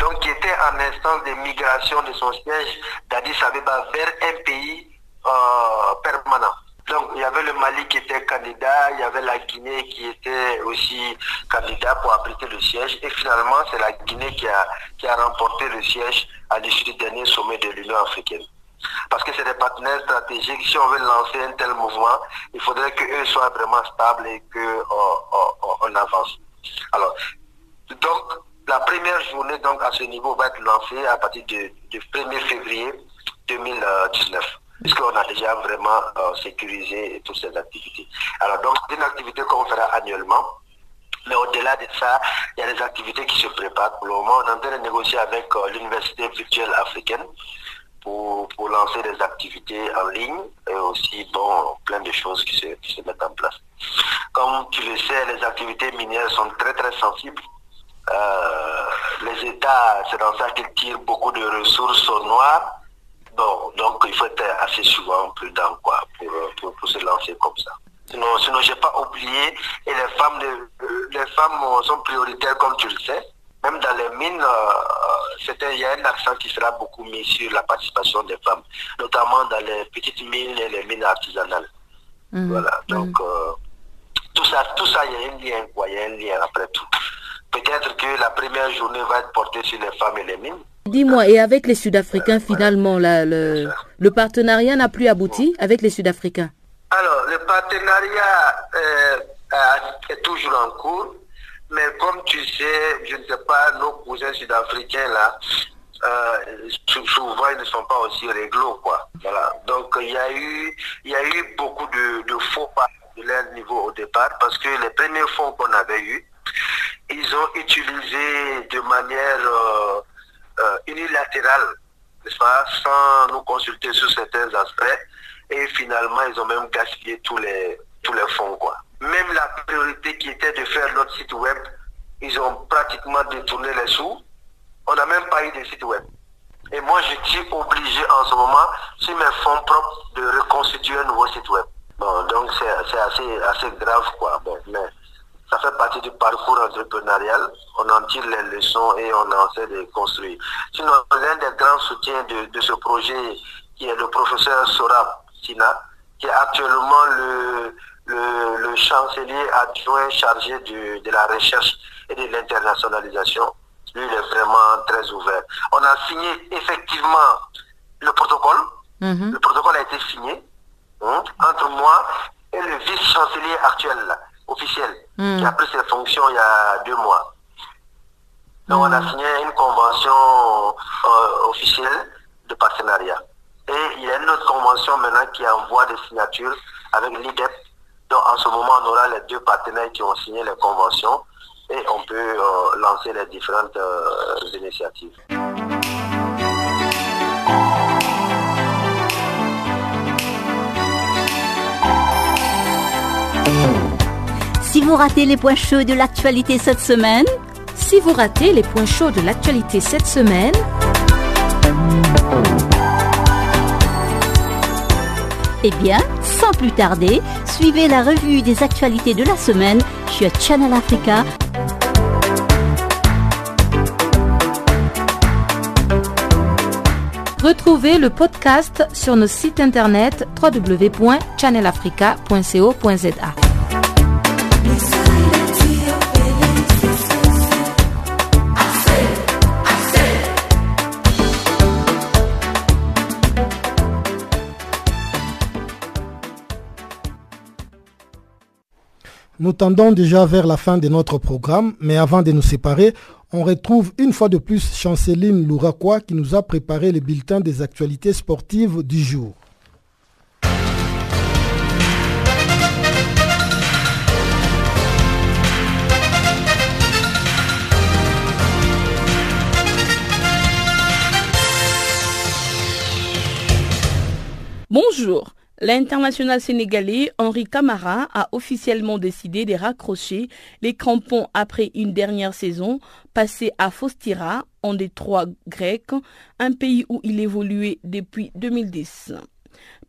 Donc, qui était en instance de migration de son siège d'Addis Abeba vers un pays euh, permanent. Donc il y avait le Mali qui était candidat, il y avait la Guinée qui était aussi candidat pour abriter le siège. Et finalement, c'est la Guinée qui a, qui a remporté le siège à l'issue du dernier sommet de l'Union africaine. Parce que c'est des partenaires stratégiques. Si on veut lancer un tel mouvement, il faudrait qu'eux soient vraiment stables et qu'on avance. Alors, donc, la première journée donc à ce niveau va être lancée à partir du 1er février 2019 puisqu'on a déjà vraiment euh, sécurisé toutes ces activités. Alors donc c'est une activité qu'on fera annuellement. Mais au-delà de ça, il y a des activités qui se préparent. Pour le moment, on est en train de négocier avec euh, l'Université virtuelle africaine pour, pour, lancer des activités en ligne et aussi bon, plein de choses qui se, qui se mettent en place. Comme tu le sais, les activités minières sont très très sensibles. Euh, les États, c'est dans ça qu'ils tirent beaucoup de ressources au noir donc il faut être assez souvent prudent quoi, pour, pour, se lancer comme ça. Sinon, sinon je n'ai pas oublié, et les femmes, les, femmes sont prioritaires comme tu le sais. Même dans les mines, euh, il y a un accent qui sera beaucoup mis sur la participation des femmes, notamment dans les petites mines et les mines artisanales. Mmh. Voilà, donc mmh. euh, tout ça, tout ça, il y a un lien, quoi, il y a un lien après tout. Peut-être que la première journée va être portée sur les femmes et les mines,
Dis-moi, et avec les Sud-Africains, finalement, le, le, partenariat n'a plus abouti avec les Sud-Africains?
Alors, le partenariat euh, est toujours en cours, mais comme tu sais, je ne sais pas, nos cousins sud-africains, là, euh, souvent, ils ne sont pas aussi réglo, quoi. Voilà. Donc, il y a eu, y a eu beaucoup de, de faux pas de leur niveau au départ, parce que les premiers fonds qu'on avait eus, ils ont utilisé de manière... Euh, euh, unilatérale, n'est-ce pas, sans nous consulter sur certains aspects. Et finalement, ils ont même gaspillé tous les, tous les fonds. Quoi. Même la priorité qui était de faire notre site web, ils ont pratiquement détourné les sous. On n'a même pas eu de site web. Et moi, je suis obligé en ce moment, sur mes fonds propres, de reconstituer un nouveau site web. Bon, donc c'est assez, assez grave, quoi. Ça fait partie du parcours entrepreneurial. On en tire les leçons et on essaie de construire. Sinon, l'un des grands soutiens de, ce projet, qui est le professeur Sora Sina, qui est actuellement le, le, chancelier adjoint chargé de, la recherche et de l'internationalisation. Lui, il est vraiment très ouvert. On a signé effectivement le protocole. Mm-hmm. Le protocole a été signé hein, entre moi et le vice-chancelier actuel officiel hmm. qui a pris ses fonctions il y a deux mois. Donc on a hmm. signé une convention euh, officielle de partenariat. Et il y a une autre convention maintenant qui est en voie de signature avec l'IDEP. Donc en ce moment, on aura les deux partenaires qui ont signé les conventions et on peut euh, lancer les différentes euh, initiatives.
Si vous ratez les points chauds de l'actualité cette semaine,
si vous ratez les points chauds de l'actualité cette semaine,
eh bien, sans plus tarder, suivez la revue des actualités de la semaine sur Channel Africa.
Retrouvez le podcast sur nos sites internet www.channelafrica.co.za.
Nous tendons déjà vers la fin de notre programme, mais avant de nous séparer, on retrouve une fois de plus Chanceline Louraquois qui nous a préparé le bulletin des actualités sportives du jour.
Bonjour. L'international sénégalais Henri Camara a officiellement décidé de raccrocher les crampons après une dernière saison passée à Fostira, en Détroit grec, un pays où il évoluait depuis 2010.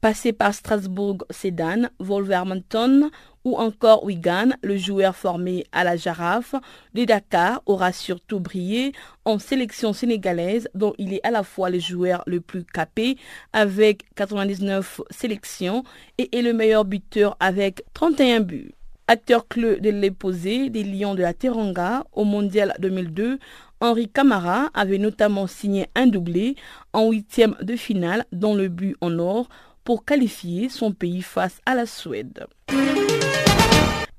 Passé par Strasbourg, Sedan, Wolverhampton ou encore Wigan, le joueur formé à la Jarafe de Dakar aura surtout brillé en sélection sénégalaise dont il est à la fois le joueur le plus capé avec 99 sélections et est le meilleur buteur avec 31 buts. Acteur clé de l'éposé des Lions de la Teranga au Mondial 2002, Henri Camara avait notamment signé un doublé en huitième de finale dont le but en or pour qualifier son pays face à la Suède.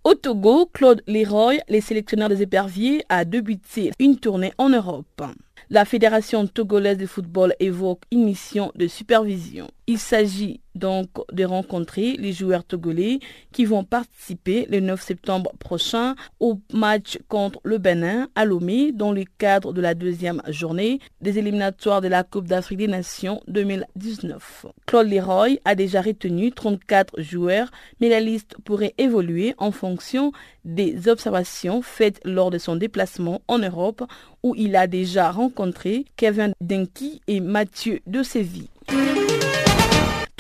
Au Togo, Claude Leroy, les sélectionneurs des éperviers, a débuté une tournée en Europe. La Fédération togolaise de football évoque une mission de supervision. Il s'agit donc de rencontrer les joueurs togolais qui vont participer le 9 septembre prochain au match contre le Bénin à Lomé dans le cadre de la deuxième journée des éliminatoires de la Coupe d'Afrique des Nations 2019. Claude Leroy a déjà retenu 34 joueurs, mais la liste pourrait évoluer en fonction des observations faites lors de son déplacement en Europe où il a déjà rencontré Kevin Denki et Mathieu de Séville.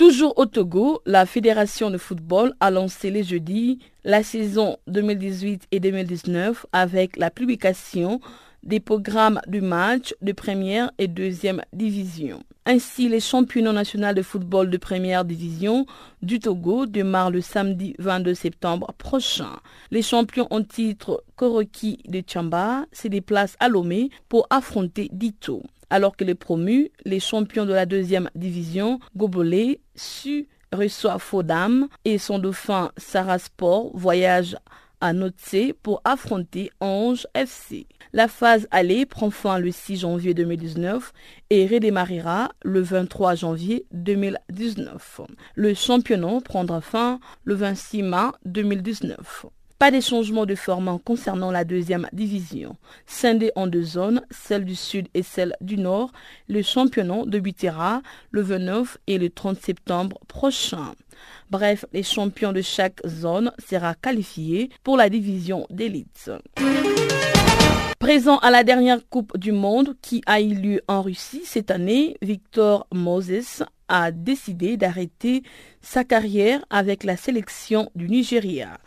Toujours au Togo, la Fédération de football a lancé les jeudis la saison 2018 et 2019 avec la publication des programmes du match de première et deuxième division. Ainsi, les championnats nationaux de football de première division du Togo démarrent le samedi 22 septembre prochain. Les champions en titre Koroki de Chamba se déplacent à Lomé pour affronter Dito alors que les promus, les champions de la deuxième division, Gobolé, Su reçoit Fodam et son dauphin Sarah Sport voyage à Notse pour affronter Ange FC. La phase aller prend fin le 6 janvier 2019 et redémarrera le 23 janvier 2019. Le championnat prendra fin le 26 mars 2019. Pas de changement de format concernant la deuxième division. Scindée en deux zones, celle du sud et celle du nord, le championnat débutera le 29 et le 30 septembre prochain. Bref, les champions de chaque zone sera qualifiés pour la division d'élite. Présent à la dernière Coupe du Monde qui a eu lieu en Russie cette année, Victor Moses a décidé d'arrêter sa carrière avec la sélection du Nigeria.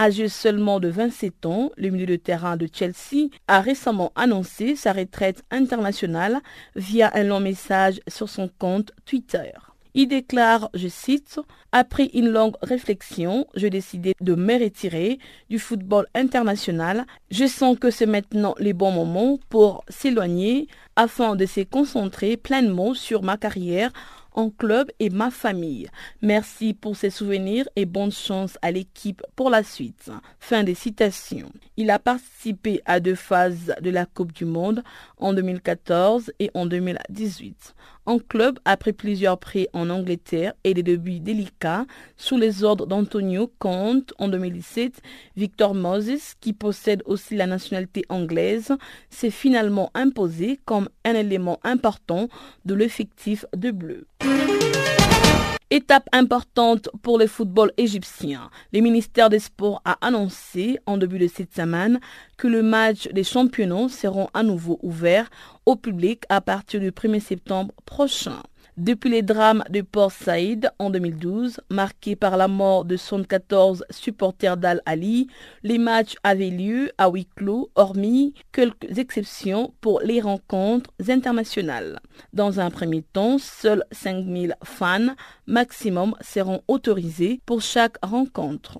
Âgé seulement de 27 ans, le milieu de terrain de Chelsea a récemment annoncé sa retraite internationale via un long message sur son compte Twitter. Il déclare, je cite, Après une longue réflexion, j'ai décidé de me retirer du football international. Je sens que c'est maintenant les bons moments pour s'éloigner afin de se concentrer pleinement sur ma carrière en club et ma famille. Merci pour ces souvenirs et bonne chance à l'équipe pour la suite. Fin des citations. Il a participé à deux phases de la Coupe du Monde en 2014 et en 2018. En club, après plusieurs prêts en Angleterre et des débuts délicats sous les ordres d'Antonio Conte en 2017, Victor Moses, qui possède aussi la nationalité anglaise, s'est finalement imposé comme un élément important de l'effectif de bleu. Étape importante pour le football égyptien. Le ministère des Sports a annoncé en début de cette semaine que le match des championnats seront à nouveau ouverts au public à partir du 1er septembre prochain. Depuis les drames de Port Saïd en 2012, marqués par la mort de 114 supporters d'Al-Ali, les matchs avaient lieu à huis clos, hormis quelques exceptions pour les rencontres internationales. Dans un premier temps, seuls 5000 fans maximum seront autorisés pour chaque rencontre.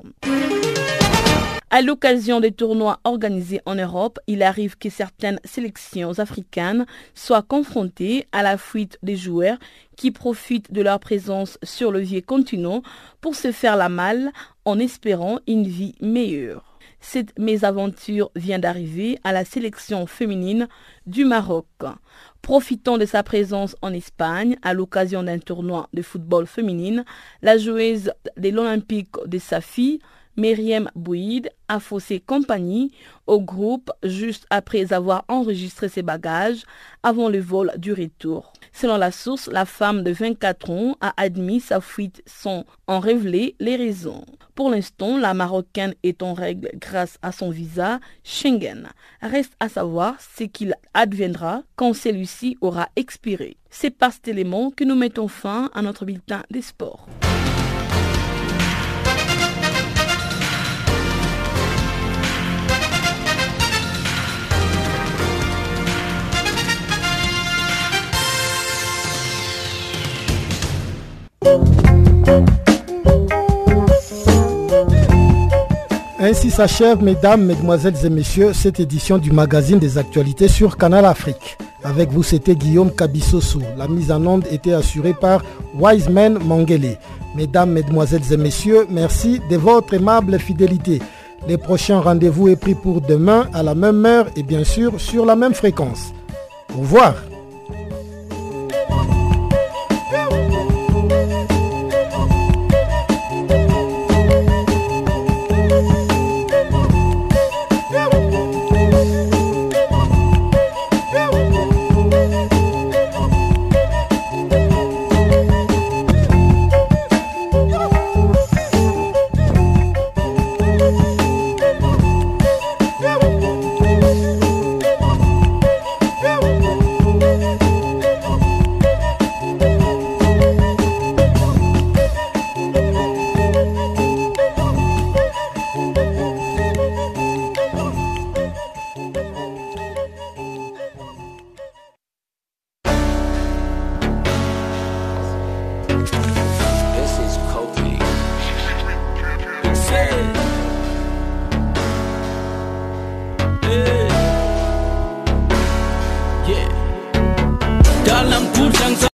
À l'occasion des tournois organisés en Europe, il arrive que certaines sélections africaines soient confrontées à la fuite des joueurs qui profitent de leur présence sur le vieux continent pour se faire la malle en espérant une vie meilleure. Cette mésaventure vient d'arriver à la sélection féminine du Maroc. Profitant de sa présence en Espagne à l'occasion d'un tournoi de football féminine, la joueuse de l'Olympique de Safi Myriam Bouid a faussé compagnie au groupe juste après avoir enregistré ses bagages avant le vol du retour. Selon la source, la femme de 24 ans a admis sa fuite sans en révéler les raisons. Pour l'instant, la Marocaine est en règle grâce à son visa Schengen. Reste à savoir ce qu'il adviendra quand celui-ci aura expiré. C'est par cet élément que nous mettons fin à notre bulletin des sports.
Ainsi s'achève, mesdames, mesdemoiselles et messieurs, cette édition du magazine des actualités sur Canal Afrique. Avec vous, c'était Guillaume Kabissoso. La mise en onde était assurée par Wiseman Mangele. Mesdames, mesdemoiselles et messieurs, merci de votre aimable fidélité. Les prochains rendez-vous est pris pour demain à la même heure et bien sûr sur la même fréquence. Au revoir.